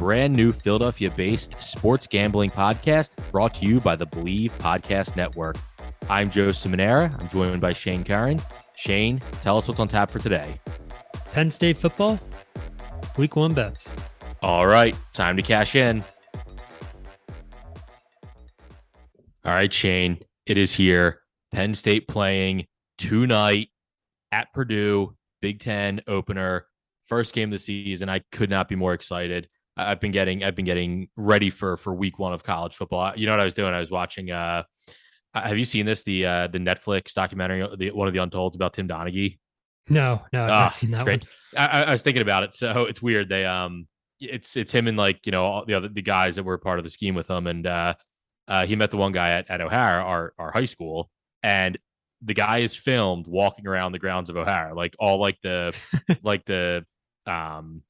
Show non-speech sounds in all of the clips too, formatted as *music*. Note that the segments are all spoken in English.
brand new Philadelphia based sports gambling podcast brought to you by the Believe Podcast Network. I'm Joe Simonera. I'm joined by Shane Curran. Shane, tell us what's on tap for today. Penn State football, week one bets. All right, time to cash in. All right, Shane, it is here. Penn State playing tonight at Purdue, Big Ten opener, first game of the season. I could not be more excited. I've been getting I've been getting ready for for week one of college football. You know what I was doing? I was watching. uh Have you seen this? The uh the Netflix documentary, the one of the Untolds about Tim Donaghy. No, no, I've Ah, not seen that great. one. I, I was thinking about it. So it's weird. They um, it's it's him and like you know all the other the guys that were part of the scheme with him, and uh, uh, he met the one guy at at O'Hara, our our high school, and the guy is filmed walking around the grounds of O'Hara, like all like the *laughs* like the um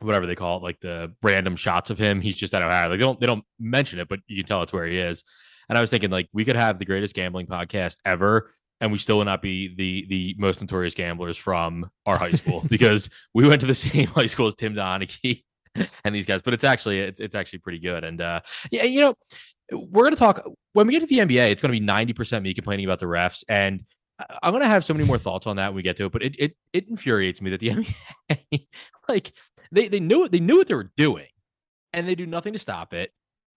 whatever they call it, like the random shots of him. He's just at O'Hara. Like they don't they don't mention it, but you can tell it's where he is. And I was thinking like we could have the greatest gambling podcast ever, and we still would not be the the most notorious gamblers from our high school *laughs* because we went to the *laughs* same high school as Tim Donaghy *laughs* and these guys. But it's actually it's it's actually pretty good. And uh yeah, you know, we're gonna talk when we get to the NBA, it's gonna be 90% me complaining about the refs. And I'm gonna have so many more thoughts on that when we get to it, but it it, it infuriates me that the NBA like they they knew it. they knew what they were doing and they do nothing to stop it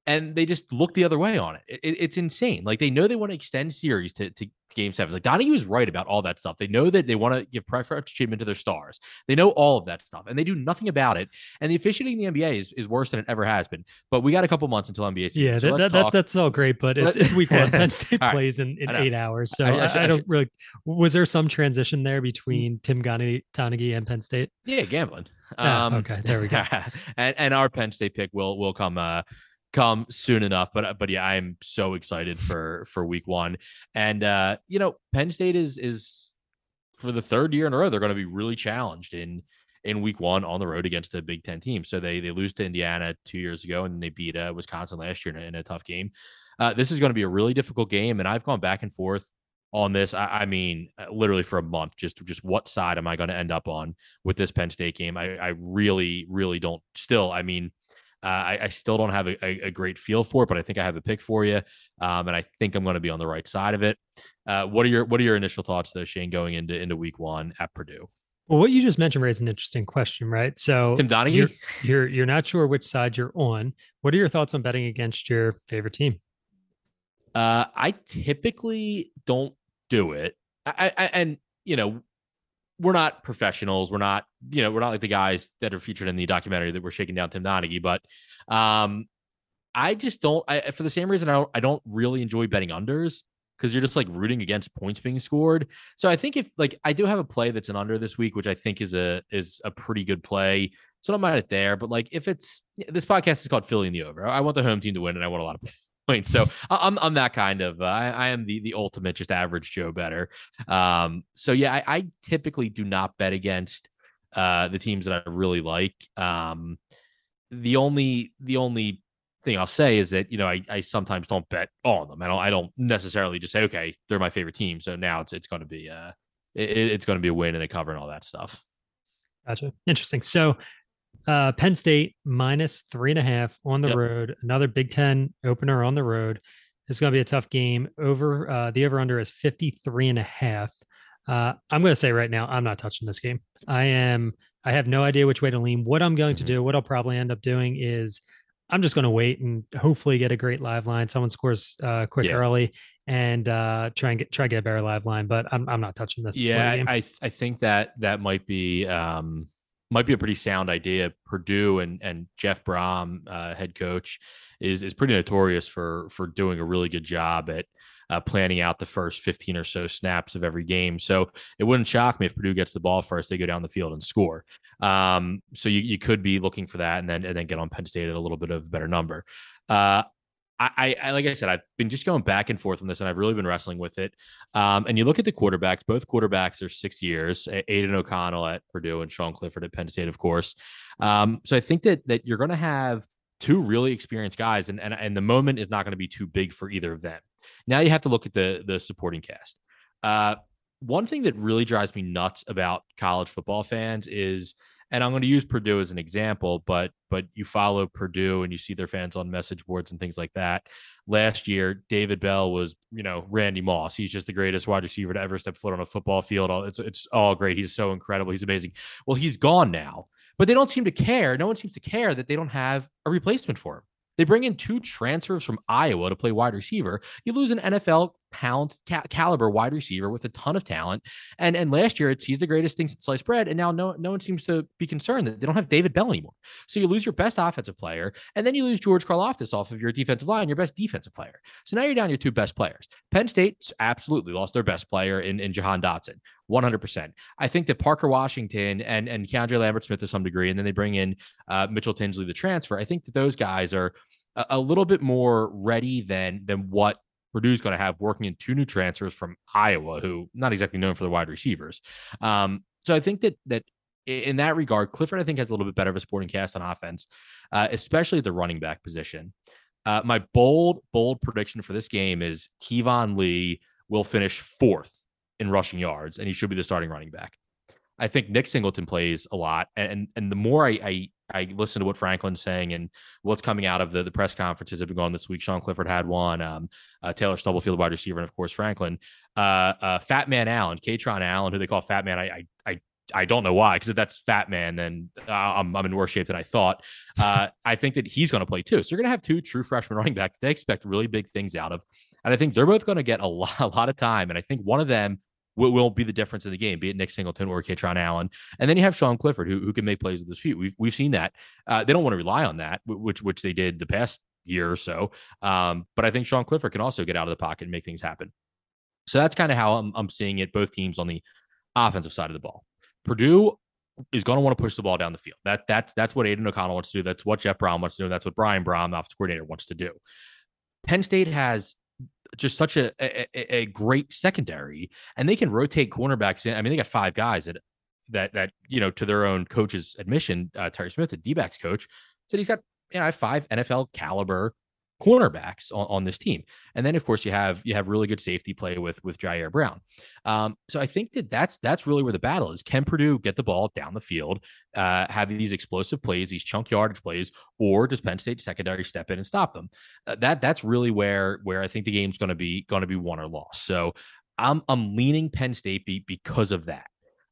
and they just look the other way on it. It- it- it's insane. Like they know they want to extend series to, to game sevens. Like Donnie was right about all that stuff. They know that they want to give preferential treatment to their stars. They know all of that stuff and they do nothing about it. And the officiating in the NBA is, is worse than it ever has been. But we got a couple months until NBA season. Yeah, so that, let's that, that's all great, but it's, it's week one. *laughs* Penn State right. plays in, in eight hours, so I- I, I should- I don't really. Was there some transition there mm. between Tim Donaghy and Penn State? yeah, gambling. Ah, Um, okay, there we go. *laughs* and, and our Penn State pick will will come uh come soon enough. But but yeah, I'm so excited for for week one. And uh, you know, Penn State is is for the third year in a row, they're going to be really challenged in in week one on the road against a Big Ten team. So they they lose to Indiana two years ago, and they beat uh, Wisconsin last year in a, in a tough game. Uh, this is going to be a really difficult game, and I've gone back and forth on this. I, I mean, uh, literally for a month. Just just what side am I going to end up on with this Penn State game? I, I really really don't. Still, I mean. Uh, I, I still don't have a, a, a great feel for it, but I think I have a pick for you, um, and I think I'm going to be on the right side of it. Uh, what are your What are your initial thoughts, though, Shane, going into into Week One at Purdue? Well, what you just mentioned raised an interesting question, right? So Tim Donaghy. you're, you're you're not sure which side you're on. What are your thoughts on betting against your favorite team? Uh, I typically don't do it. I, I and you know, we're not professionals. We're not, you know, we're not like the guys that are featured in the documentary that were shaking down Tim Donaghy. But um, I just don't. I for the same reason I don't. I don't really enjoy betting unders because you're just like rooting against points being scored. So I think if like I do have a play that's an under this week, which I think is a is a pretty good play. So don't mind it there. But like if it's this podcast is called Philly in the over. I want the home team to win, and I want a lot of points. So I'm I'm that kind of uh, I, I am the the ultimate just average Joe bettor. Um, so yeah, I, I typically do not bet against uh the teams that I really like. Um, the only the only thing I'll say is that you know I, I sometimes don't bet on them. I don't I don't necessarily just say okay they're my favorite team. So now it's it's going to be uh it, it's going to be a win and a cover and all that stuff. Gotcha. Interesting. So, uh, Penn State minus three and a half on the Yep. road. Another Big Ten opener on the road. It's going to be a tough game. Over uh, the over under is 53 and a half. Uh, I'm going to say right now, I'm not touching this game. I am. I have no idea which way to lean. What I'm going to Mhm. do, what I'll probably end up doing is, I'm just going to wait and hopefully get a great live line. Someone scores uh, quick Yeah. early and uh, try and get try and get a better live line. But I'm I'm not touching this. Yeah, I, I think that that might be um might be a pretty sound idea. Purdue and and Jeff Brohm, uh, head coach, is is pretty notorious for for doing a really good job at uh, planning out the first 15 or so snaps of every game. So it wouldn't shock me if Purdue gets the ball first, they go down the field and score. Um, so you, you could be looking for that and then and then get on Penn State at a little bit of a better number. Uh, I, I, like I said, I've been just going back and forth on this, and I've really been wrestling with it. Um, and you look at the quarterbacks; both quarterbacks are six years. Aidan O'Connell at Purdue and Sean Clifford at Penn State, of course. Um, so I think that that you're going to have two really experienced guys, and and and the moment is not going to be too big for either of them. Now you have to look at the the supporting cast. Uh, one thing that really drives me nuts about college football fans is And I'm going to use Purdue as an example, but but you follow Purdue and you see their fans on message boards and things like that. Last year, David Bell was, you know, Randy Moss. He's just the greatest wide receiver to ever step foot on a football field. It's it's all great. He's so incredible. He's amazing. Well, he's gone now, but they don't seem to care. No one seems to care that they don't have a replacement for him. They bring in two transfers from Iowa to play wide receiver. You lose an NFL pound ca- caliber wide receiver with a ton of talent. And and last year, it's he's the greatest thing since sliced bread. And now no no one seems to be concerned that they don't have David Bell anymore. So you lose your best offensive player, and then you lose George Karlaftis off of your defensive line, your best defensive player. So now you're down your two best players. Penn State absolutely lost their best player in, in Jahan Dotson. 100%. I think that Parker Washington and and Keandre Lambert Smith to some degree, and then they bring in uh, Mitchell Tinsley, the transfer. I think that those guys are a, a little bit more ready than than what Purdue's going to have working in two new transfers from Iowa, who not exactly known for the wide receivers. Um, so I think that that in that regard, Clifford I think has a little bit better of a sporting cast on offense, uh, especially at the running back position. Uh, my bold bold prediction for this game is Keyvone Lee will finish fourth in rushing yards, and he should be the starting running back. I think Nick Singleton plays a lot, and and the more I, I I listen to what Franklin's saying and what's coming out of the, the press conferences have been going this week. Sean Clifford had one, um, uh, Taylor Stubblefield, wide receiver, and of course Franklin. Uh, uh, Fat Man Allen, Kaytron Allen, who they call Fat Man. I I I, I don't know why, because if that's Fat Man, then uh, I'm, I'm in worse shape than I thought. *laughs* Uh, I think that he's going to play too. So you're going to have two true freshman running backs. They expect really big things out of, and I think they're both going to get a lot, *laughs* a lot of time. And I think one of them will, will be the difference in the game, be it Nick Singleton or Kaytron Allen. And then you have Sean Clifford, who, who can make plays with his feet. We've, we've seen that. Uh, they don't want to rely on that, which which they did the past year or so. Um, but I think Sean Clifford can also get out of the pocket and make things happen. So that's kind of how I'm, I'm seeing it, both teams on the offensive side of the ball. Purdue is going to want to push the ball down the field. That that's that's what Aidan O'Connell wants to do. That's what Jeff Brohm wants to do. That's what Brian Brohm, the offensive coordinator, wants to do. Penn State has just such a, a, a great secondary, and they can rotate cornerbacks in. I mean, they got five guys that that that you know to their own coach's admission, uh, Terry Smith, the D-backs coach, said he's got you know five NFL caliber cornerbacks on, on this team. And then of course you have you have really good safety play with with Ji'Ayir Brown. Um, so I think that that's that's really where the battle is. Can Purdue get the ball down the field, uh, have these explosive plays, these chunk yardage plays, or does Penn State secondary step in and stop them? Uh, that that's really where where I think the game's going to be going to be won or lost. So I'm I'm leaning Penn State be, because of that.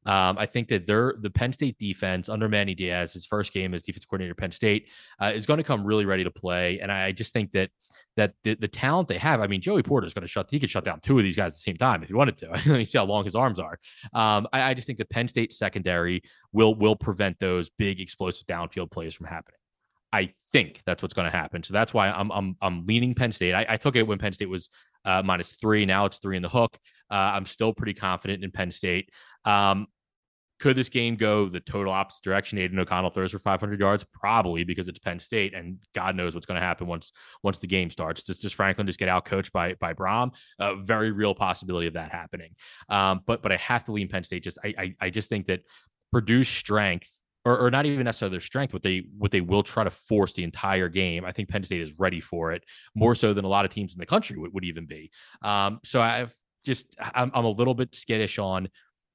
Um, I think that they're the Penn State defense under Manny Diaz, his first game as defense coordinator Penn State, uh, is going to come really ready to play. And I just think that that the, the talent they have, I mean, Joey Porter is going to shut, he could shut down two of these guys at the same time if he wanted to. *laughs* you see how long his arms are. Um, I, I just think the Penn State secondary will will prevent those big explosive downfield plays from happening. I think that's what's going to happen. So that's why I'm I'm I'm leaning Penn State. I, I took it when Penn State was uh, minus three. Now it's three in the hook. Uh, I'm still pretty confident in Penn State. Um, could this game go the total opposite direction? Aidan O'Connell throws for 500 yards, probably because it's Penn State, and God knows what's going to happen once once the game starts. Does, does Franklin just get out coached by by Brohm? A very real possibility of that happening. Um, but but I have to lean Penn State. Just I I, I just think that Purdue's strength. Or, or not even necessarily their strength, what they what they will try to force the entire game. I think Penn State is ready for it more so than a lot of teams in the country would, would even be. Um, so I've just I'm, I'm a little bit skittish on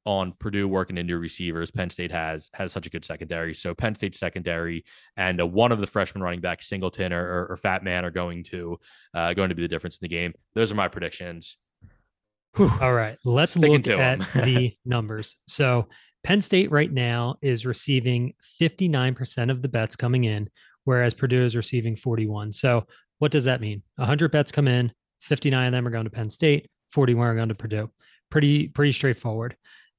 on Purdue working into receivers. Penn State has has such a good secondary. So Penn State secondary and uh, one of the freshman running backs, Singleton or, or, or Fat Man, are going to uh, going to be the difference in the game. Those are my predictions. Whew. All right, let's Sticking look at the *laughs* numbers. So Penn State right now is receiving 59% of the bets coming in, whereas Purdue is receiving 41. So what does that mean? 100 bets come in, 59 of them are going to Penn State, 41 are going to Purdue. Pretty pretty straightforward.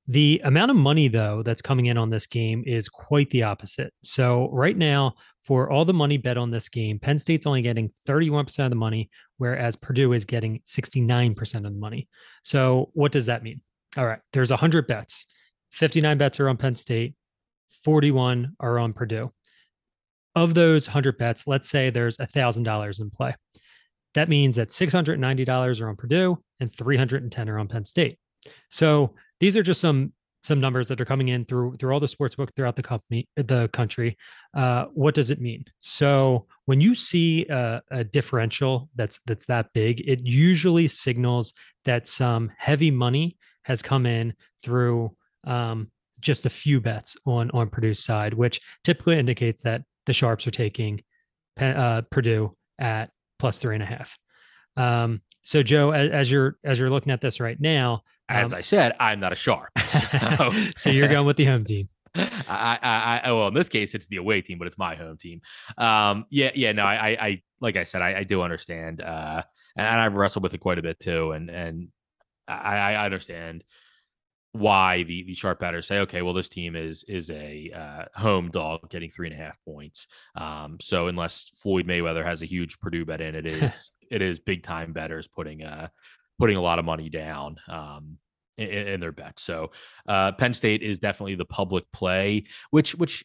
The amount of money, though, that's coming in on this game is quite the opposite. So, right now, for all the money bet on this game, Penn State's only getting 31% of the money, whereas Purdue is getting 69% of the money. So, what does that mean? All right, there's 100 bets. 59 bets are on Penn State, 41 are on Purdue. Of those 100 bets, let's say there's $1,000 in play. That means that $690 are on Purdue and 310 are on Penn State. So these are just some some numbers that are coming in through through all the sports book throughout the company the country uh, what does it mean so when you see a, a, differential that's that's that big it usually signals that some heavy money has come in through um, just a few bets on on Purdue's side, which typically indicates that the sharps are taking uh, Purdue at plus three and a half. Um, so Joe, as, as, you're as you're looking at this right now, as um, I said, I'm not a sharp. *laughs* So, so you're going with the home team. *laughs* I, I, I, well, in this case, it's the away team, but it's my home team. Um, yeah, yeah, no, I, I, like I said, I, I do understand, uh, and, and I've wrestled with it quite a bit too, and and I, I understand why the the sharp batters say, okay, well, this team is is a uh, home dog getting three and a half points. Um, so unless Floyd Mayweather has a huge Purdue bet in, it *laughs* is it is big time bettors putting uh putting a lot of money down. Um, in, in their bets. So uh, Penn State is definitely the public play, which which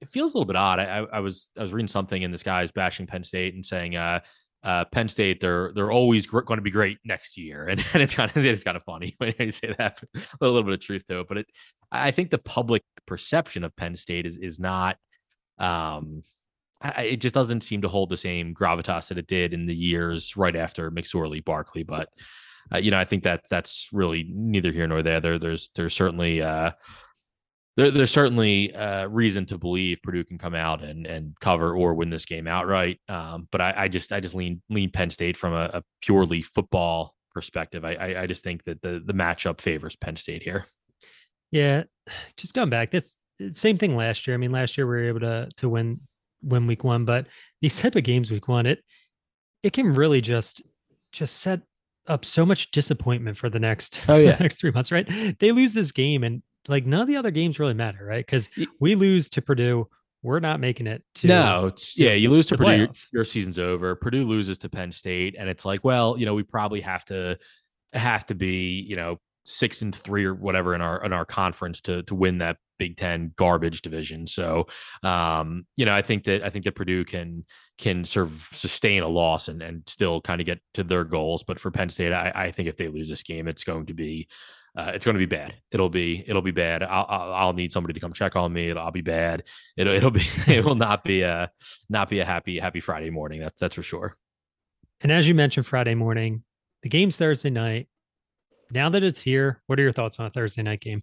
it feels a little bit odd. I, I was I was reading something and this guy is bashing Penn State and saying uh, uh, Penn State they're they're always gr- going to be great next year, *laughs* and, and it's kind of it's kind of funny *laughs* when you say that. a little bit of truth it, but it I think the public perception of Penn State is is not. Um, I, it just doesn't seem to hold the same gravitas that it did in the years right after McSorley Barkley, but uh, you know, I think that that's really neither here nor there. There, there's there's certainly uh, there, there's certainly uh, reason to believe Purdue can come out and and cover or win this game outright. Um, but I, I, just I just lean lean Penn State from a, a purely football perspective. I, I, I just think that the the matchup favors Penn State here. Yeah, just going back, this same thing last year. I mean, last year we were able to to win win week one, but these type of games week one, it it can really just just set up so much disappointment for the next oh *laughs* yeah. next three months right? They lose this game and like none of the other games really matter right? Because we lose to purdue we're not making it to no it's yeah you lose to, to purdue your, your, season's over. Purdue loses to penn state and it's like well you know we probably have to have to be you know six and three or whatever in our in our conference to to win that Big Ten garbage division. So, um, you know, I think that I think that Purdue can can sort of sustain a loss and and still kind of get to their goals. But for Penn State, I, I think if they lose this game, it's going to be uh, it's going to be bad. It'll be it'll be bad. I'll, I'll, I'll need somebody to come check on me. It'll, I'll be bad. It'll it'll be *laughs* it will not be a not be a happy happy Friday morning. That's that's for sure. And as you mentioned, Friday morning, the game's Thursday night now that it's here, what are your thoughts on a Thursday night game?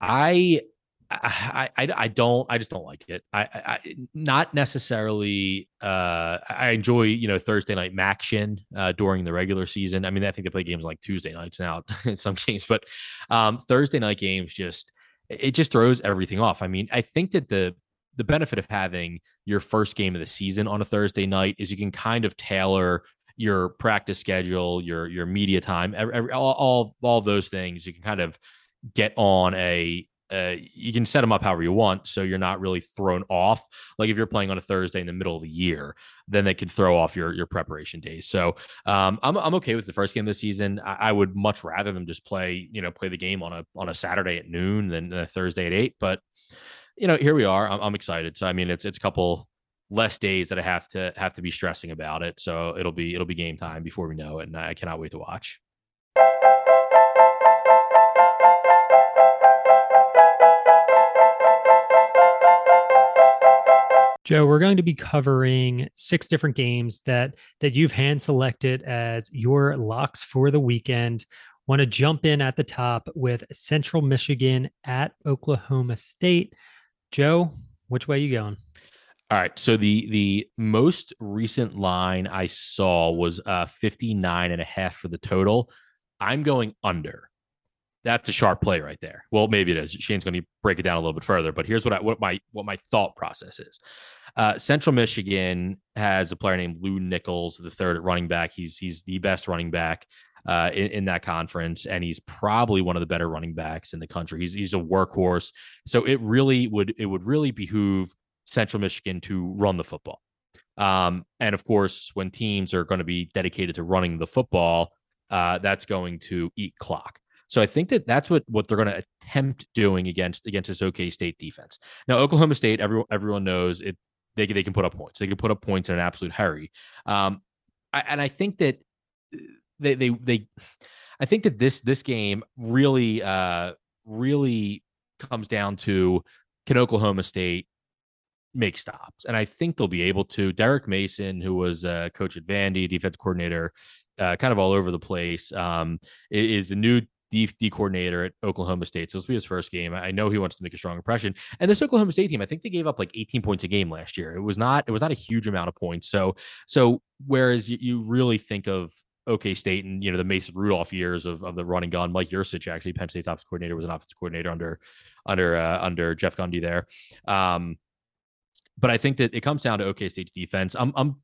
I I, I, I don't I just don't like it. I, I not necessarily. Uh, I enjoy you know Thursday night action uh, during the regular season. I mean, I think they play games like Tuesday nights now *laughs* in some games, but um, Thursday night games just it just throws everything off. I mean, I think that the the benefit of having your first game of the season on a Thursday night is you can kind of tailor your practice schedule, your your media time, every, all, all all those things. You can kind of get on a uh, you can set them up however you want, so you're not really thrown off. Like if you're playing on a Thursday in the middle of the year, then they could throw off your your preparation days. So um, I'm I'm okay with the first game of the season. I, I, would much rather them just play you know play the game on a on a Saturday at noon than a Thursday at eight. But you know here we are. I'm, I'm excited. So I mean it's it's a couple less days that I have to have to be stressing about it. So it'll be it'll be game time before we know it, and I cannot wait to watch. Joe, we're going to be covering six different games that that you've hand selected as your locks for the weekend. Want to jump in at the top with Central Michigan at Oklahoma State. Joe, which way are you going? All right. So the the most recent line I saw was uh 59 and a half for the total. I'm going under. That's a sharp play right there. Well, maybe it is. Shane's going to break it down a little bit further, but here's what I what my what my thought process is. Uh, Central Michigan has a player named Lou Nichols, the third running back. He's he's the best running back uh, in, in, that conference, and he's probably one of the better running backs in the country. He's he's a workhorse, so it really would it would really behoove Central Michigan to run the football. Um, and of course, when teams are going to be dedicated to running the football, uh, that's going to eat clock. So I think that that's what what they're going to attempt doing against against this OK State defense. Now Oklahoma State, everyone everyone knows it. They they can put up points. They can put up points in an absolute hurry. Um, I, and I think that they they they, I think that this this game really uh really comes down to can Oklahoma State make stops. And I think they'll be able to. Derek Mason, who was uh, coach at Vandy, defense coordinator, uh, kind of all over the place, um, is the new D, coordinator at Oklahoma State. So this will be his first game. I know he wants to make a strong impression. And this Oklahoma State team, I think they gave up like 18 points a game last year. It was not it was not a huge amount of points. So so whereas you, you really think of OK State and you know the Mason Rudolph years of, of the running gun, Mike Yurcich actually Penn State's offensive coordinator was an offensive coordinator under under uh, under Jeff Gundy there. Um, but I think that it comes down to OK State's defense. I'm I'm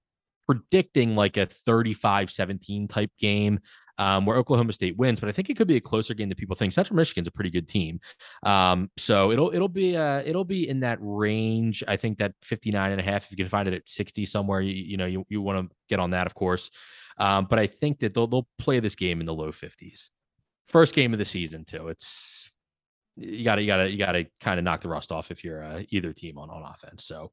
predicting like a 35-17 type game um, where Oklahoma State wins, but I think it could be a closer game than people think. Central Michigan's a pretty good team. Um, so it'll it'll be uh it'll be in that range. I think that 59 and a half, if you can find it at 60 somewhere, you, you know, you, you want to get on that, of course. Um, but I think that they'll they'll play this game in the low 50s. First game of the season, too. It's you gotta you gotta you gotta kind of knock the rust off if you're uh, either team on on offense. So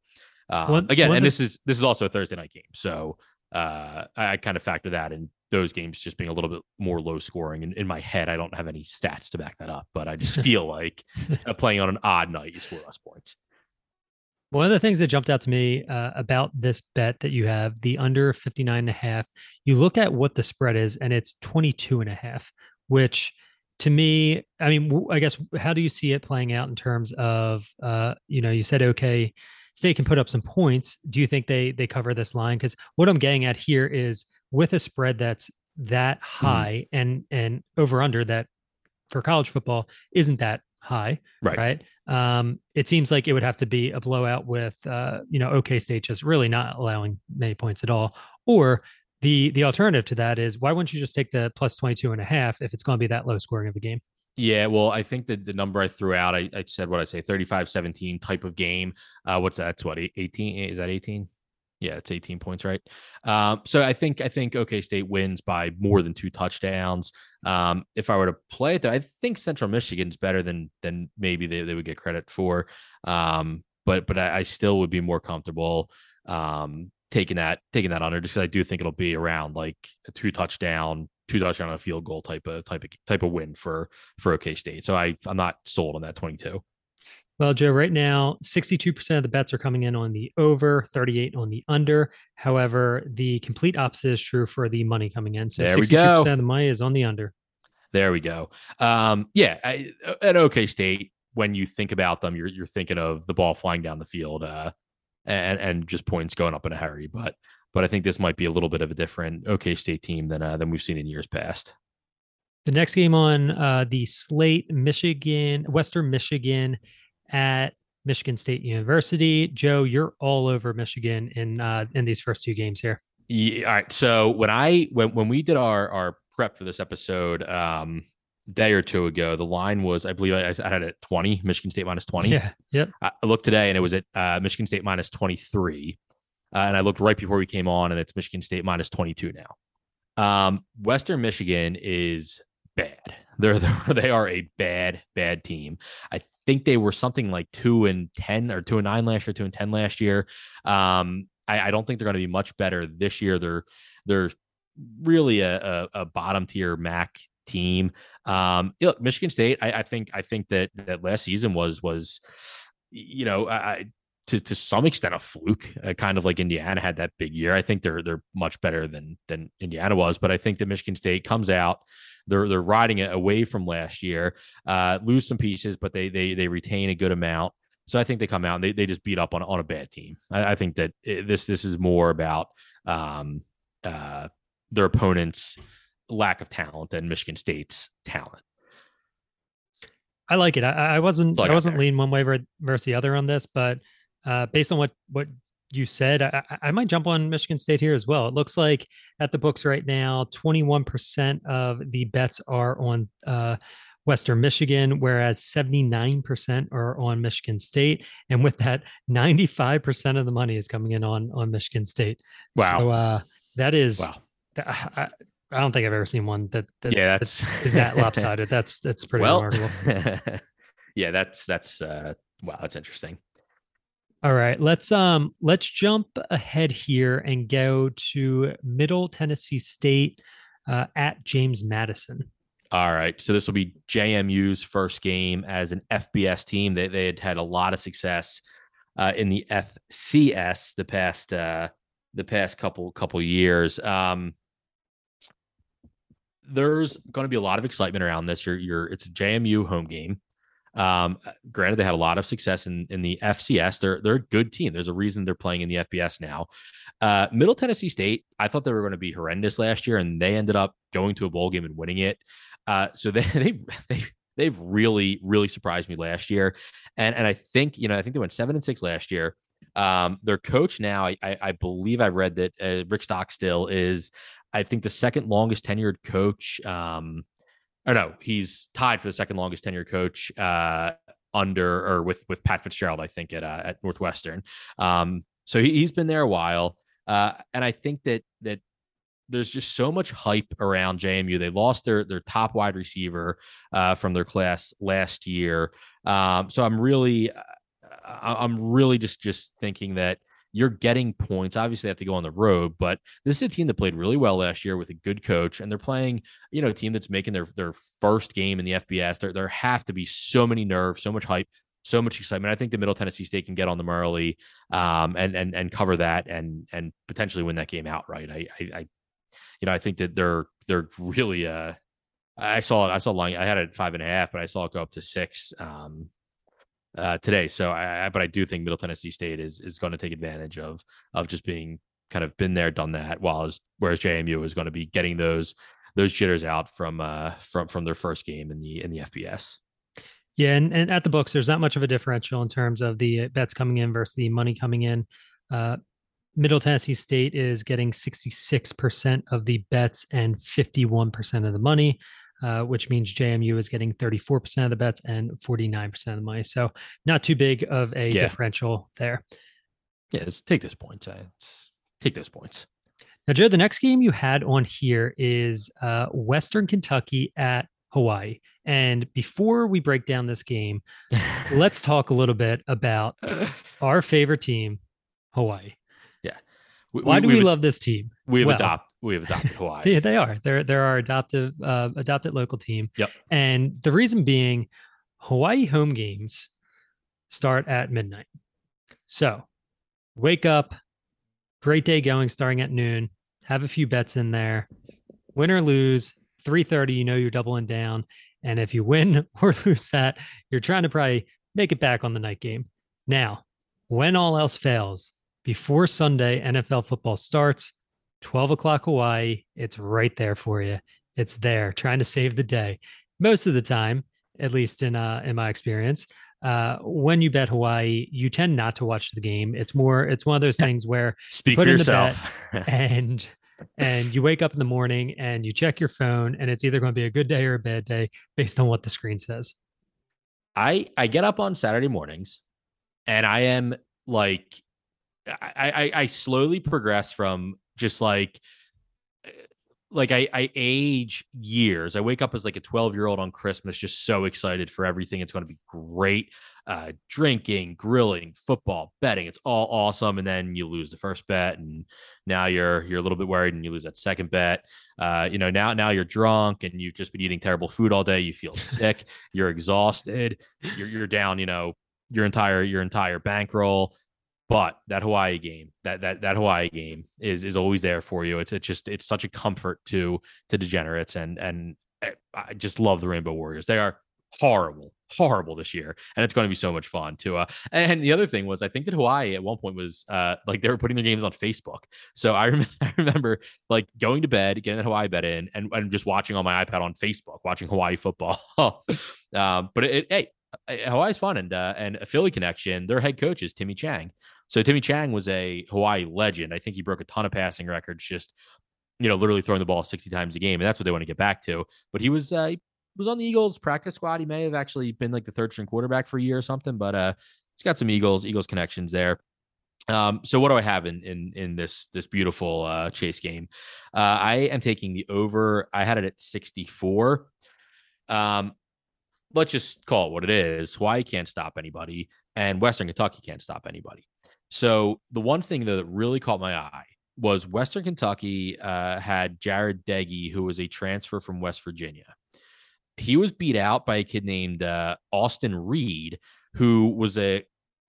um, one, again, one and this is this is also a Thursday night game. So uh, I, I kind of factor that in those games just being a little bit more low scoring. And in my head, I don't have any stats to back that up, but I just feel like uh, *laughs* playing on an odd night, you score less points. One of the things that jumped out to me uh, about this bet that you have, the under 59 and a half, you look at what the spread is and it's 22 and a half, which to me, I mean, I guess, how do you see it playing out in terms of, uh, you know, you said, okay, State can put up some points. Do you think they they cover this line? Because what I'm getting at here is with a spread that's that mm-hmm. high mm. and and over under that for college football isn't that high, right? Right. Um, it seems like it would have to be a blowout with uh, you know, OK State just really not allowing many points at all, or the the alternative to that is why wouldn't you just take the plus 22 and a half if it's going to be that low scoring of a game? Yeah, well, I think that the number I threw out, I, I said what I say, 35 17 type of game. Uh, what's that? What, 18? Is that 18? Yeah, it's 18 points, right? Um, so I think I think OK State wins by more than two touchdowns. Um, if I were to play it, though, I think Central Michigan's better than than maybe they, they would get credit for. Um, but but I, I, still would be more comfortable um, taking that taking that under just because I do think it'll be around like a two touchdown two touchdown on a field goal type of type of type of win for for OK State. So I I'm not sold on that 22. Well, Joe, right now 62% of the bets are coming in on the over, 38 on the under. However, the complete opposite is true for the money coming in. So there 62% we go. of the money is on the under. There we go. Um, yeah, I, at OK State, when you think about them, you're you're thinking of the ball flying down the field, uh, and and just points going up in a hurry. But but I think this might be a little bit of a different OK State team than uh, than we've seen in years past. The next game on uh, the slate, Michigan, Western Michigan at Michigan State University. Joe, you're all over Michigan in uh, in these first two games here. Yeah, all right. So when I when when we did our our prep for this episode, um, day or two ago, the line was I believe I, I had it at twenty, Michigan State minus twenty. Yeah. Yep. I looked today and it was at uh, Michigan State minus twenty three. Uh, and I looked right before we came on, and it's Michigan State minus 22 now. Um, Western Michigan is bad. They're, *laughs* they're they are a bad bad team. I think they were something like two and ten or two and nine last year, two and ten last year. Um, I, I don't think they're going to be much better this year. They're they're really a, a, a bottom tier MAC team. Um, Michigan State. I, I, think I think that that last season was was you know I, to to some extent a fluke, uh, kind of like Indiana had that big year. I think they're they're much better than than Indiana was, but I think that Michigan State comes out. They're they're riding it away from last year, uh, lose some pieces, but they they they retain a good amount. So I think they come out and they, they just beat up on on a bad team. I, I think that it, this this is more about um, uh, their opponents' lack of talent than Michigan State's talent. I like it. I, I wasn't I, I wasn't leaning one way versus the other on this, but uh, based on what what you said, I, I, might jump on Michigan State here as well. It looks like at the books right now, 21% of the bets are on uh, Western Michigan, whereas 79% are on Michigan State. And with that, 95% of the money is coming in on on Michigan State. Wow. So uh, that is wow. I, I, don't think I've ever seen one that, that yeah, that's is that *laughs* lopsided. That's that's pretty well, remarkable. *laughs* yeah, that's that's uh wow, that's interesting. All right, let's um let's jump ahead here and go to Middle Tennessee State uh, at James Madison. All right, so this will be JMU's first game as an FBS team. They they had had a lot of success uh, in the FCS the past uh, the past couple couple years. Um, there's going to be a lot of excitement around this. You're, you're it's a JMU home game. Um, granted, they had a lot of success in, in the FCS. They're they're a good team. There's a reason they're playing in the FBS now. Uh, Middle Tennessee State, I thought they were going to be horrendous last year, and they ended up going to a bowl game and winning it. Uh, so *laughs* they they they they've really really surprised me last year, and and I think you know I think they went seven and six last year. Um, their coach now, I, I, believe I read that uh, Rick Stockstill is, I think, the second longest tenured coach. Um, or no, he's tied for the second longest tenured coach uh, under or with with Pat Fitzgerald, I think at uh, at Northwestern. Um, so he, has been there a while, uh, and I think that that there's just so much hype around JMU. They lost their their top wide receiver uh, from their class last year, um, so I'm really uh, I'm really just just thinking that you're getting points. Obviously, they have to go on the road, but this is a team that played really well last year with a good coach, and they're playing, you know, a team that's making their their first game in the FBS. There there have to be so many nerves, so much hype, so much excitement. I think the Middle Tennessee State can get on them early, um, and and and cover that, and and potentially win that game outright. I I, I you know, I think that they're they're really uh. I saw it. I saw line. I had it five and a half, but I saw it go up to six. Um, uh, today. So I, but I do think Middle Tennessee State is is going to take advantage of of just being kind of been there, done that. While as, whereas JMU is going to be getting those those jitters out from uh from from their first game in the in the FBS. Yeah, and, and at the books, there's not much of a differential in terms of the bets coming in versus the money coming in. Uh, Middle Tennessee State is getting 66% of the bets and 51% of the money uh, which means JMU is getting 34% of the bets and 49% of the money. So not too big of a yeah. differential there. Yeah, take those points. take those points. Now, Joe, the next game you had on here is uh, Western Kentucky at Hawaii. And before we break down this game, *laughs* let's talk a little bit about *laughs* our favorite team, Hawaii. We, Why do we love this team? We've well, adopt we have adopted *laughs* Hawaii. Yeah, they are. They're they're our adoptive uh, adopted local team. Yep. And the reason being, Hawaii home games start at midnight. So, wake up, great day going, starting at noon. Have a few bets in there. Win or lose, three thirty. You know you're doubling down, and if you win *laughs* or lose that, you're trying to probably make it back on the night game. Now, when all else fails, before Sunday NFL football starts, 12 o'clock Hawaii. It's right there for you. It's there trying to save the day. Most of the time, at least in uh, in my experience, uh, when you bet Hawaii, you tend not to watch the game. It's more, it's one of those *laughs* things where speak for yourself *laughs* and and you wake up in the morning and you check your phone and it's either going to be a good day or a bad day based on what the screen says. I I get up on Saturday mornings and I am like I, I, I slowly progress from just like eh, like I, I age years. I wake up as like a 12 year old on Christmas, just so excited for everything. It's going to be great. Uh, drinking, grilling, football, betting. It's all awesome. And then you lose the first bet, and now you're you're a little bit worried, and you lose that second bet. Uh, you know, now now you're drunk, and you've just been eating terrible food all day. You feel *laughs* sick. you're exhausted. You're you're down. You know, your entire your entire bankroll. But that Hawaii game, that that that Hawaii game is is always there for you. It's it's just it's such a comfort to to degenerates and and eh, I just love the Rainbow Warriors. They are horrible, horrible this year, and it's going to be so much fun too. Uh, and the other thing was, I think that Hawaii at one point was uh, like they were putting their games on Facebook. So I remember, *laughs* I remember like going to bed, getting the Hawaii bet in, and, and just watching on my iPad on Facebook, watching Hawaii football. *laughs* um, but it, it, hey, Hawaii's fun, and uh, and a Philly connection. Their head coach is Timmy Chang, so Timmy Chang was a Hawaii legend. I think he broke a ton of passing records, just you know, literally throwing the ball 60 times a game, and that's what they want to get back to. But he was uh, he was on the Eagles practice squad. He may have actually been like the third string quarterback for a year or something, but uh, he's got some Eagles Eagles connections there. Um, so what do I have in in in this this beautiful uh, chase game? Uh, I am taking the over. I had it at 64. Um, let's just call it what it is. Hawaii can't stop anybody, and Western Kentucky can't stop anybody. So the one thing that really caught my eye was Western Kentucky uh, had Jarret Doege, who was a transfer from West Virginia. He was beat out by a kid named uh, Austin Reed, who was a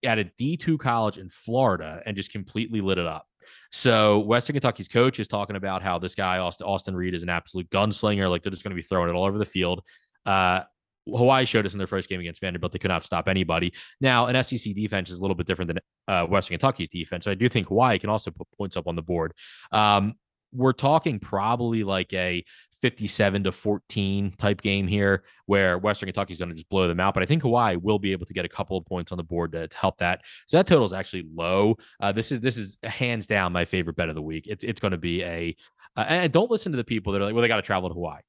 at a D2 college in Florida and just completely lit it up. So Western Kentucky's coach is talking about how this guy Austin, Austin Reed is an absolute gunslinger. Like they're just going to be throwing it all over the field. Uh, Hawaii showed us in their first game against Vanderbilt they could not stop anybody. Now, an SEC defense is a little bit different than uh, Western Kentucky's defense. So I do think Hawaii can also put points up on the board. Um, we're talking probably like a 57 to 14 type game here where Western Kentucky is going to just blow them out. But I think Hawaii will be able to get a couple of points on the board to, to help that. So that total is actually low. Uh, this is this is hands down my favorite bet of the week. It's it's going to be a uh, and don't listen to the people that are like, well, they got to travel to Hawaii.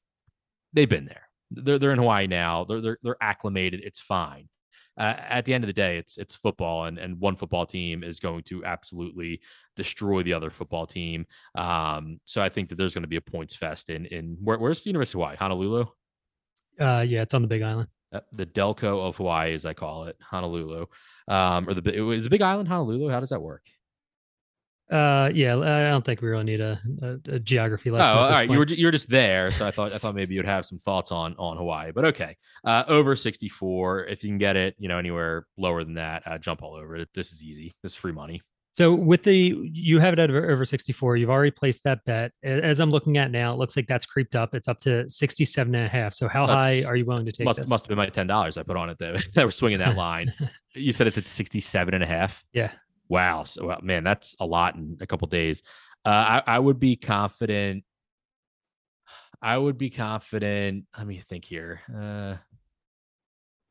They've been there. They're they're in Hawaii now. They're they're they're acclimated. It's fine uh, at the end of the day, it's it's football, and and one football team is going to absolutely destroy the other football team. Um, so I think that there's going to be a points fest in in where, where's the University of Hawaii, Honolulu. Uh, yeah, it's on the Big Island. Uh, the Delco of Hawaii, as I call it, Honolulu, um, or the it was the Big Island, Honolulu. How does that work? Uh, yeah, I don't think we really need a, a, a geography lesson. Oh, all right. Point. You were you were just there, so I thought I thought maybe *laughs* you'd have some thoughts on on Hawaii, but okay. Uh, over sixty four. If you can get it, you know, anywhere lower than that, uh, jump all over it. This is easy. This is free money. So with the you have it at over 64, you've already placed that bet. As I'm looking at now, it looks like that's creeped up. It's up to 67 and a half. So how that's, high are you willing to take must, this? Must have been my $10 I put on it though. *laughs* that was swinging that *laughs* line. you said it's at 67 and a half. Yeah. Wow. So, well, man, that's a lot in a couple days. Uh, I, I would be confident. I would be confident. Let me think here. Uh,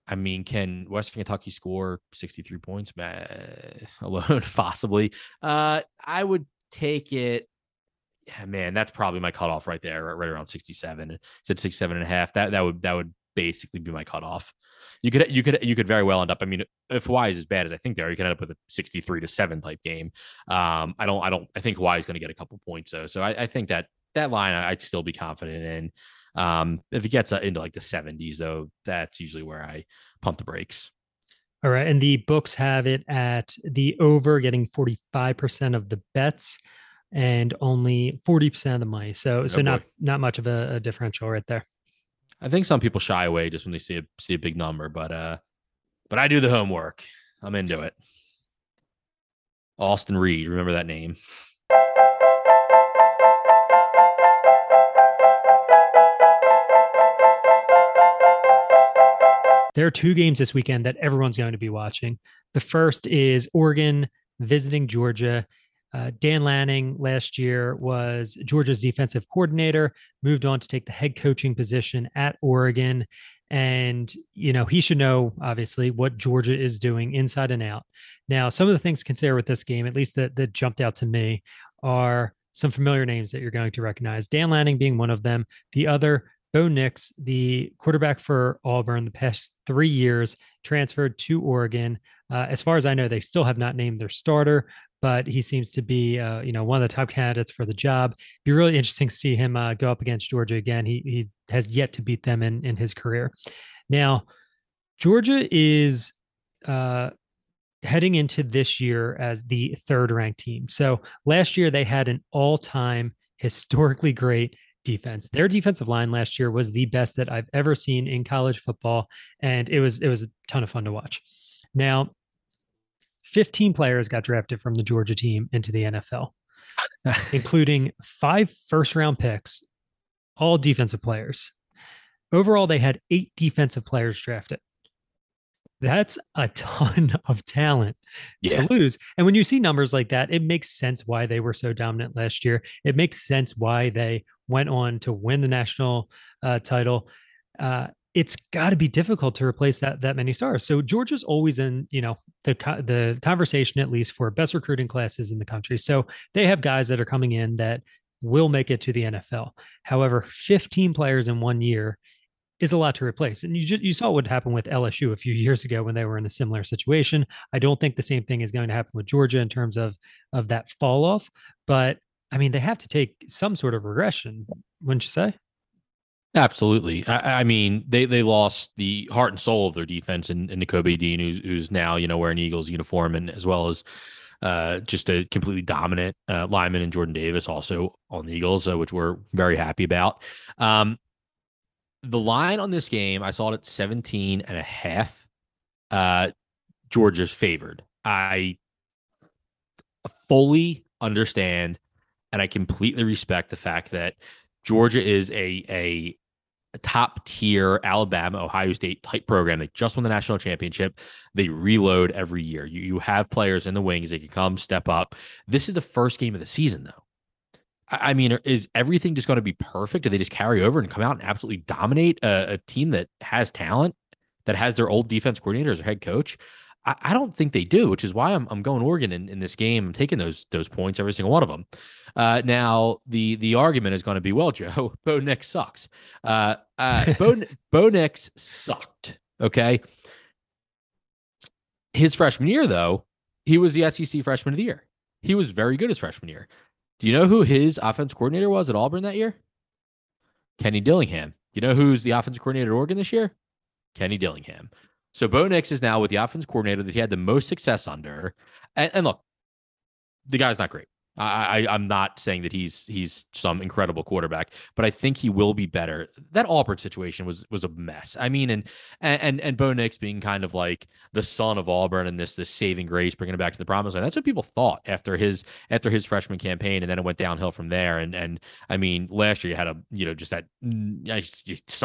I mean, can Western Kentucky score 63 points *laughs* alone? *laughs* Possibly. Uh, I would take it. Yeah, man, that's probably my cutoff right there, right, right around 67. Said 67 and a half. That that would that would basically be my cutoff you could you could you could very well end up. I mean, if Hawaii is as bad as I think they are, you can end up with a sixty-three to seven type game. Um, I don't I don't I think Hawaii is going to get a couple points though, so I, I think that that line I'd still be confident in. Um, if it gets uh, into like the seventies though, that's usually where I pump the brakes. All right, and the books have it at the over getting forty-five percent of the bets and only 40% of the money. So oh so boy. not not much of a, a, differential right there. I think some people shy away just when they see a see a big number, but uh, but I do the homework. I'm into it. Austin Reed, remember that name. There are two games this weekend that everyone's going to be watching. The first is Oregon visiting Georgia. Uh, Dan Lanning last year was Georgia's defensive coordinator, moved on to take the head coaching position at Oregon. And, you know, he should know, obviously, what Georgia is doing inside and out. Now, some of the things to consider with this game, at least that, that jumped out to me, are some familiar names that you're going to recognize. Dan Lanning being one of them. The other, Bo Nix, the quarterback for Auburn the past three years, transferred to Oregon. Uh, as far as I know, they still have not named their starter, but he seems to be, uh, you know, one of the top candidates for the job. Be really interesting to see him uh, go up against Georgia again. He he has yet to beat them in in his career. Now, Georgia is uh, heading into this year as the third ranked team. So last year they had an all time *laughs* historically great defense. Their defensive line last year was the best that I've ever seen in college football, and it was it was a ton of fun to watch. Now, 15 players got drafted from the Georgia team into the NFL, *laughs* including five first round picks, all defensive players. Overall, they had eight defensive players drafted. That's a ton *laughs* of talent yeah. to lose. And when you see numbers like that, it makes sense why they were so dominant last year. It makes sense why they went on to win the national uh, title. Uh, it's got to be difficult to replace that that many stars. So Georgia's always in, you know, the the conversation at least for best recruiting classes in the country. So they have guys that are coming in that will make it to the NFL. However, 15 players in one year is a lot to replace. And you just you saw what happened with LSU a few years ago when they were in a similar situation. I don't think the same thing is going to happen with Georgia in terms of of that fall off, but I mean, they have to take some sort of regression, wouldn't you say? Absolutely. I, I, mean, they they lost the heart and soul of their defense in, in Nakobe Dean, who's, who's now you know wearing Eagles uniform, and as well as uh, just a completely dominant uh, lineman in Jordan Davis, also on the Eagles, uh, which we're very happy about. Um, the line on this game, I saw it at 17 and a half. Uh, Georgia's favored. I fully understand and I completely respect the fact that Georgia is a, a top tier Alabama, Ohio State type program. They just won the national championship. They reload every year. You you have players in the wings that can come step up. This is the first game of the season though. I mean, is everything just going to be perfect? Do they just carry over and come out and absolutely dominate a, a team that has talent, that has their old defense coordinator as their head coach? I, I don't think they do, which is why I'm, I'm going Oregon in, in this game. I'm taking those those points, every single one of them. Uh, now the the argument is going to be, well, *laughs* Joe, Bo Nix sucks. Uh, uh, Bo Bo Nix sucked. Okay. His freshman year, though, he was the SEC freshman of the year. He was very good his freshman year. Do you know who his offense coordinator was at Auburn that year? Kenny Dillingham. You know who's the offensive coordinator at Oregon this year? Kenny Dillingham. So Bo Nix is now with the offense coordinator that he had the most success under. And, and look, the guy's not great. I, I am not saying that he's he's some incredible quarterback, but I think he will be better. That Auburn situation was was a mess. I mean, and and and Bo Nix being kind of like the son of Auburn and this this saving grace, bringing it back to the promised land. That's what people thought after his after his freshman campaign, and then it went downhill from there. And and I mean, last year you had a you know just that mm,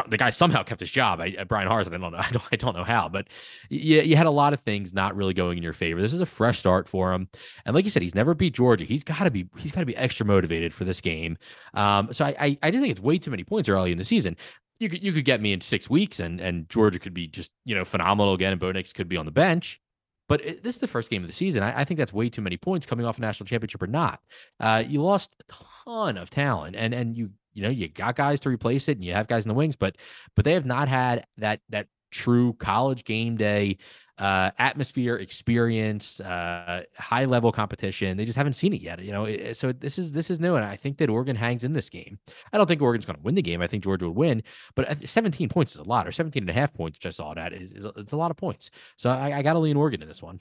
the guy somehow kept his job. I, uh, Bryan Harsin, I don't know, *laughs* I don't I don't know how, but you you had a lot of things not really going in your favor. This is a fresh start for him, and like you said, he's never beat Georgia. He's got got to be he's got to be extra motivated for this game. Um, so I, I I think it's way too many points early in the season. You could you could get me in six weeks, and and Georgia could be just you know phenomenal again, and Bo Nix could be on the bench. But this is the first game of the season. I, I, think that's way too many points coming off a national championship or not. Uh, you lost a ton of talent, and and you you know you got guys to replace it, and you have guys in the wings, but but they have not had that that true college game day uh, atmosphere, experience, uh, high level competition. They just haven't seen it yet. You know, so this is this is new, and I think that Oregon hangs in this game. I don't think Oregon's going to win the game. I think Georgia would win, but 17 points is a lot, or 17 and a half points, which I saw that is, is it's a lot of points. So I, I got to lean Oregon in this one.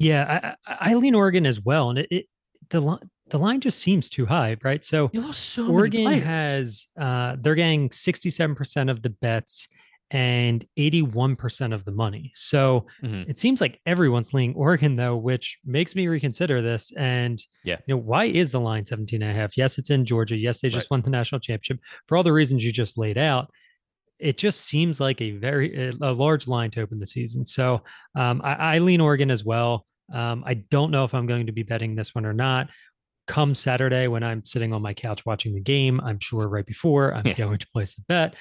Yeah, I, I lean Oregon as well, and it, it the the line just seems too high, right? So, so Oregon has uh, they're getting 67% of the bets and 81% of the money. So mm-hmm. it seems like everyone's leaning Oregon though, which makes me reconsider this. And yeah, you know, why is the line 17 and a half? Yes, it's in Georgia. Yes, they just right. won the national championship for all the reasons you just laid out. It just seems like a very a large line to open the season. So um, I, I, lean Oregon as well. Um, I don't know if I'm going to be betting this one or not. Come Saturday, when I'm sitting on my couch watching the game, I'm sure right before I'm yeah. going to place a bet.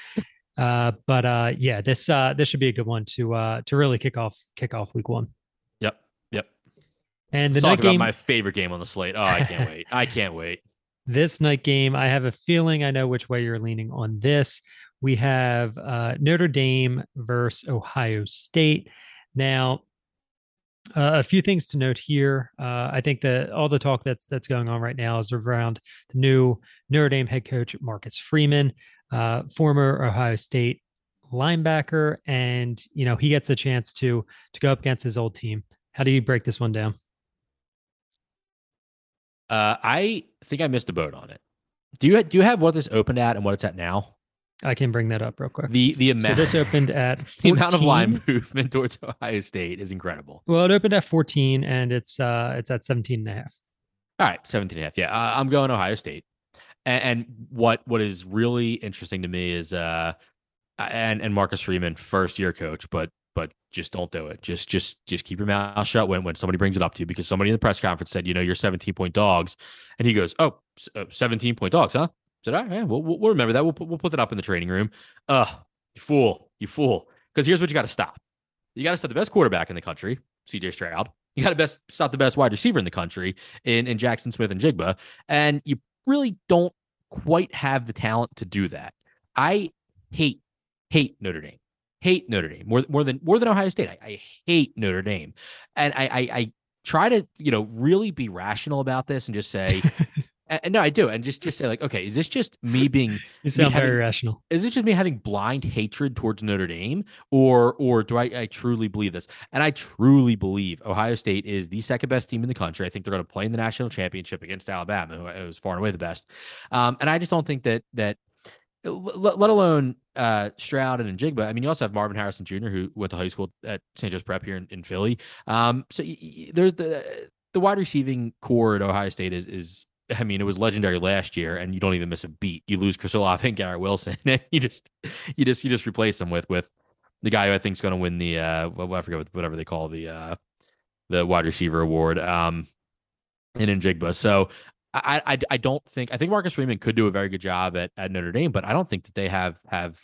Uh, but uh, yeah, this uh, this should be a good one to uh, to really kick off kick off week one. Yep, yep. And the Let's night game, my favorite game on the slate. Oh, I can't wait! I can't wait. *laughs* This night game, I have a feeling I know which way you're leaning on this. We have uh, Notre Dame versus Ohio State. Now, uh, a few things to note here. Uh, I think that all the talk that's that's going on right now is around the new Notre Dame head coach Marcus Freeman uh, former Ohio State linebacker, and you know he gets a chance to to go up against his old team. How do you break this one down? Uh, I think I missed a boat on it. Do you do you have what this opened at and what it's at now? I can bring that up real quick. The the amount so this opened at 14. *laughs* the amount of line movement towards Ohio State is incredible. Well, it opened at 14 and it's uh it's at 17 and a half. All right, 17 and a half. Yeah, uh, I'm going Ohio State. And, and what what is really interesting to me is uh and and Marcus Freeman, first year coach, but but just don't do it. Just just just keep your mouth shut when when somebody brings it up to you because somebody in the press conference said, you know, you're 17 point dogs, and he goes, oh, uh, 17 point dogs, huh? Said, all right, we'll, we'll remember that. We'll put, we'll put that up in the training room. Uh, you fool, you fool. Because here's what you got to stop. You got to stop the best quarterback in the country, CJ Stroud. You got to best stop the best wide receiver in the country in in Jaxon Smith-Njigba. and you really don't quite have the talent to do that. I hate, hate Notre Dame. Hate Notre Dame more, more than more than Ohio State. I, I hate Notre Dame. And I, I I try to, you know, really be rational about this and just say, *laughs* And, no, I do, and just just say like, okay, is this just me being? *laughs* you sound very rational. Is this just me having blind hatred towards Notre Dame, or or do I, I truly believe this? And I truly believe Ohio State is the second best team in the country. I think they're going to play in the national championship against Alabama, who was far and away the best. Um, and I just don't think that that let alone uh, Stroud and Njigba. I mean, you also have Marvin Harrison Jr., who went to high school at St. Joe's Prep here in, in Philly. Um, so y- y- there's the the wide receiving corps at Ohio State is is I mean, it was legendary last year, and you don't even miss a beat. You lose Chris Olave and Garrett Wilson, *laughs* and you just you just you just replace them with with the guy who I think is going to win the uh I forget what whatever they call the uh the wide receiver award um and in Njigba. So I, I I don't think I think Marcus Freeman could do a very good job at, at Notre Dame, but I don't think that they have have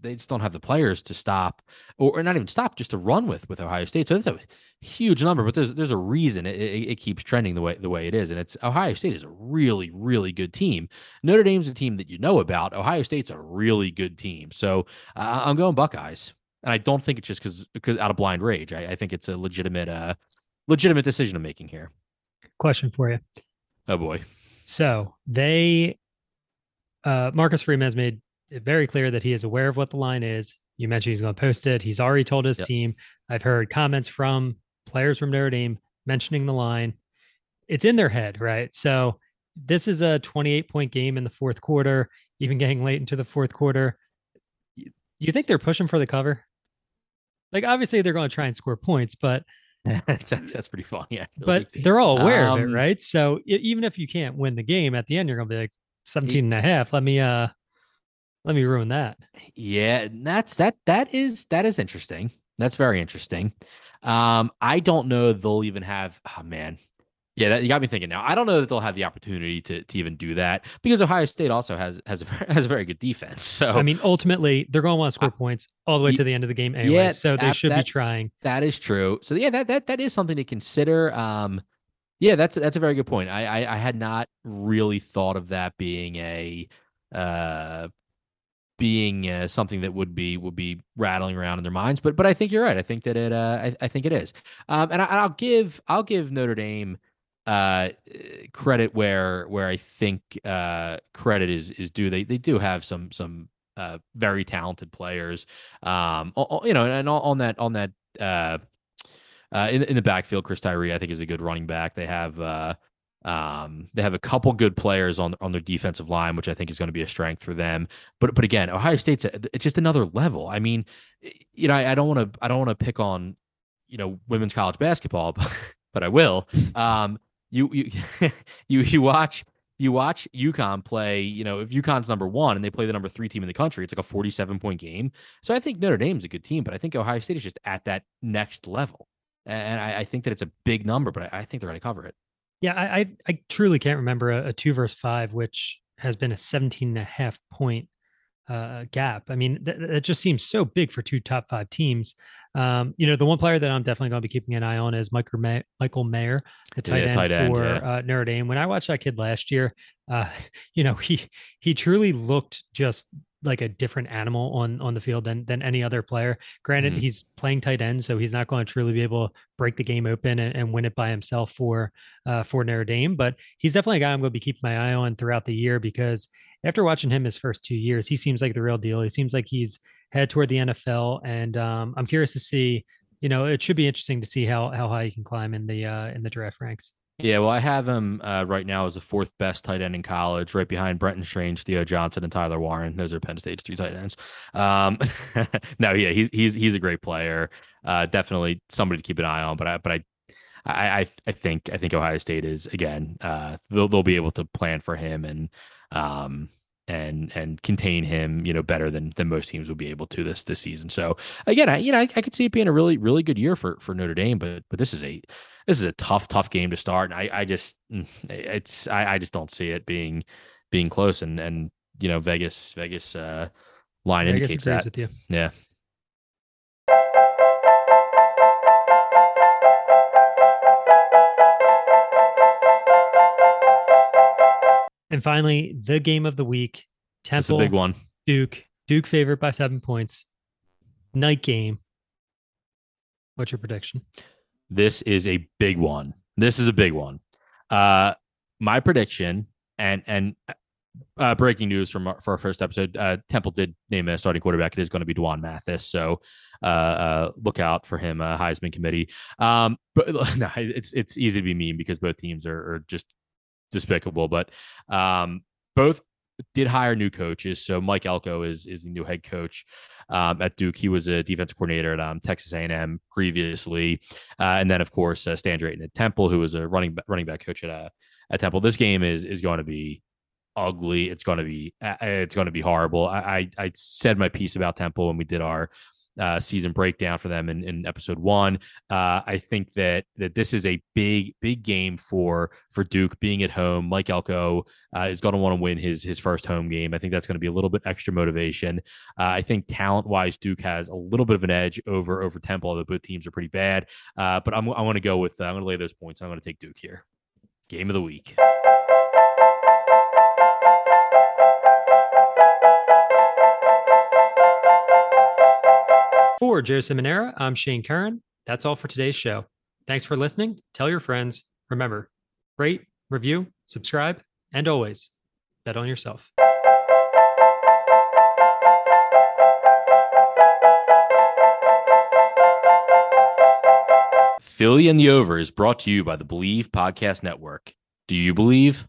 they just don't have the players to stop or, or not even stop, just to run with with Ohio State. So it's a huge number, but there's there's a reason it, it, it, keeps trending the way the way it is, and it's Ohio State is a really really good team. Notre Dame's a team that you know about. Ohio State's a really good team, so uh, I'm going Buckeyes, and I don't think it's just because because out of blind rage. I, I think it's a legitimate uh legitimate decision I'm making here. Question for you. Oh boy. So they uh Marcus Freeman has made very clear that he is aware of what the line is. You mentioned he's going to post it. He's already told his yep. team. I've heard comments from players from Notre Dame mentioning the line. It's in their head, right? So this is a 28 point game in the fourth quarter, even getting late into the fourth quarter. You think they're pushing for the cover? Like, obviously, they're going to try and score points, but *laughs* that's, that's pretty funny. Actually. But they're all aware um, of it, um, right? So even if you can't win the game at the end, you're going to be like 17 and a half. Let me, uh, let me ruin that. Yeah, that's that that is that is interesting. That's very interesting. Um, I don't know they'll even have oh man. Yeah, that, you got me thinking now. I don't know that they'll have the opportunity to to even do that because Ohio State also has has a, *laughs* has a very good defense. So I mean, ultimately, they're going to want to score uh, points all the way to the end of the game anyway. Yeah, so they that, should that, be trying. That is true. So yeah, that that that is something to consider. Um, yeah, that's that's a very good point. I I, I had not really thought of that being a uh being uh, something that would be would be rattling around in their minds. But but I think you're right. I think that it uh, I, I think it is. Um, and, I, will give I'll give Notre Dame uh, credit where where I think uh, credit is is due. They they do have some some uh, very talented players. Um, you know, and on that on that uh, in in the backfield, Chris Tyree I think is a good running back. They have um, they have a couple good players on on their defensive line, which I think is going to be a strength for them. But but again, Ohio State's it's just another level. I mean, you know, I, I don't want to I don't want to pick on you know women's college basketball, *laughs* but, but I will. Um, you you *laughs* you you watch you watch UConn play, you know, if UConn's number one and they play the number three team in the country, it's like a 47 point game. So I think Notre Dame's a good team, but I think Ohio State is just at that next level. And I, I think that it's a big number, but I, I think they're going to cover it. Yeah, I, I, I truly can't remember a, a, two versus five, which has been a 17 and a half point uh, gap. I mean, th- that just seems so big for two top five teams. Um, you know, the one player that I'm definitely going to be keeping an eye on is Michael, May- Michael Mayer, the tight yeah, end tight end, for yeah. uh, Notre Dame. When I watched that kid last year, uh, *laughs* you know, he he truly looked just like a different animal on on the field than than any other player. Granted, mm-hmm. he's playing tight end, so he's not going to truly be able to break the game open and, and win it by himself for uh, for Notre Dame. But he's definitely a guy I'm going to be keeping my eye on throughout the year because after watching him his first two years, he seems like the real deal. He seems like he's head toward the NFL, and um, I'm curious to see. You know, it should be interesting to see how how high he can climb in the uh, in the draft ranks. Yeah, well, I have him uh, right now as the fourth best tight end in college, right behind Brenton Strange, Theo Johnson, and Tyler Warren. Those are Penn State's three tight ends. Um, *laughs* no, yeah, he's he's he's a great player. Uh, definitely somebody to keep an eye on. But I but I I I think I think Ohio State is again. Uh, they'll they'll be able to plan for him and um and and contain him, you know, better than than most teams will be able to this this season. So again, I you know I, I could see it being a really really good year for for Notre Dame, but but this is a this is a tough, tough game to start. And I, I just, mm, it's, I, I just don't see it being, being close. And, and, you know, Vegas, Vegas, uh, line Vegas indicates that. Yeah. And finally, the game of the week, Temple, big one. Duke, Duke favorite by seven points. Night game. What's your prediction? This is a big one. This is a big one. Uh, my prediction and and uh, breaking news from our, for our first episode: uh, Temple did name a starting quarterback. It is going to be D'Wan Mathis, so uh, uh, look out for him. Uh, Heisman committee. Um, but *laughs* no, it's it's easy to be mean because both teams are, are just despicable. But um, both did hire new coaches. So Mike Elko is is the new head coach. um, at Duke. He was a defensive coordinator at um, Texas A&M previously, uh, and then of course uh, Stan Drayton at Temple, who was a running running back coach at uh, at Temple. This game is is going to be ugly. It's going to be uh, it's going to be horrible. I, I, I said my piece about Temple when we did our uh, season breakdown for them in, in episode one. Uh, I think that that this is a big big game for for Duke being at home. Mike Elko uh, is going to want to win his his first home game. I think that's going to be a little bit extra motivation. Uh, I think talent wise, Duke has a little bit of an edge over over Temple, although both teams are pretty bad. Uh, but I'm I want to go with uh, I'm going to lay those points. I'm going to take Duke here. Game of the week. For Joe Simonera, I'm Shane Curran. That's all for today's show. Thanks for listening. Tell your friends. Remember, rate, review, subscribe, and always bet on yourself. Philly and the Over is brought to you by the Believe Podcast Network. Do you believe?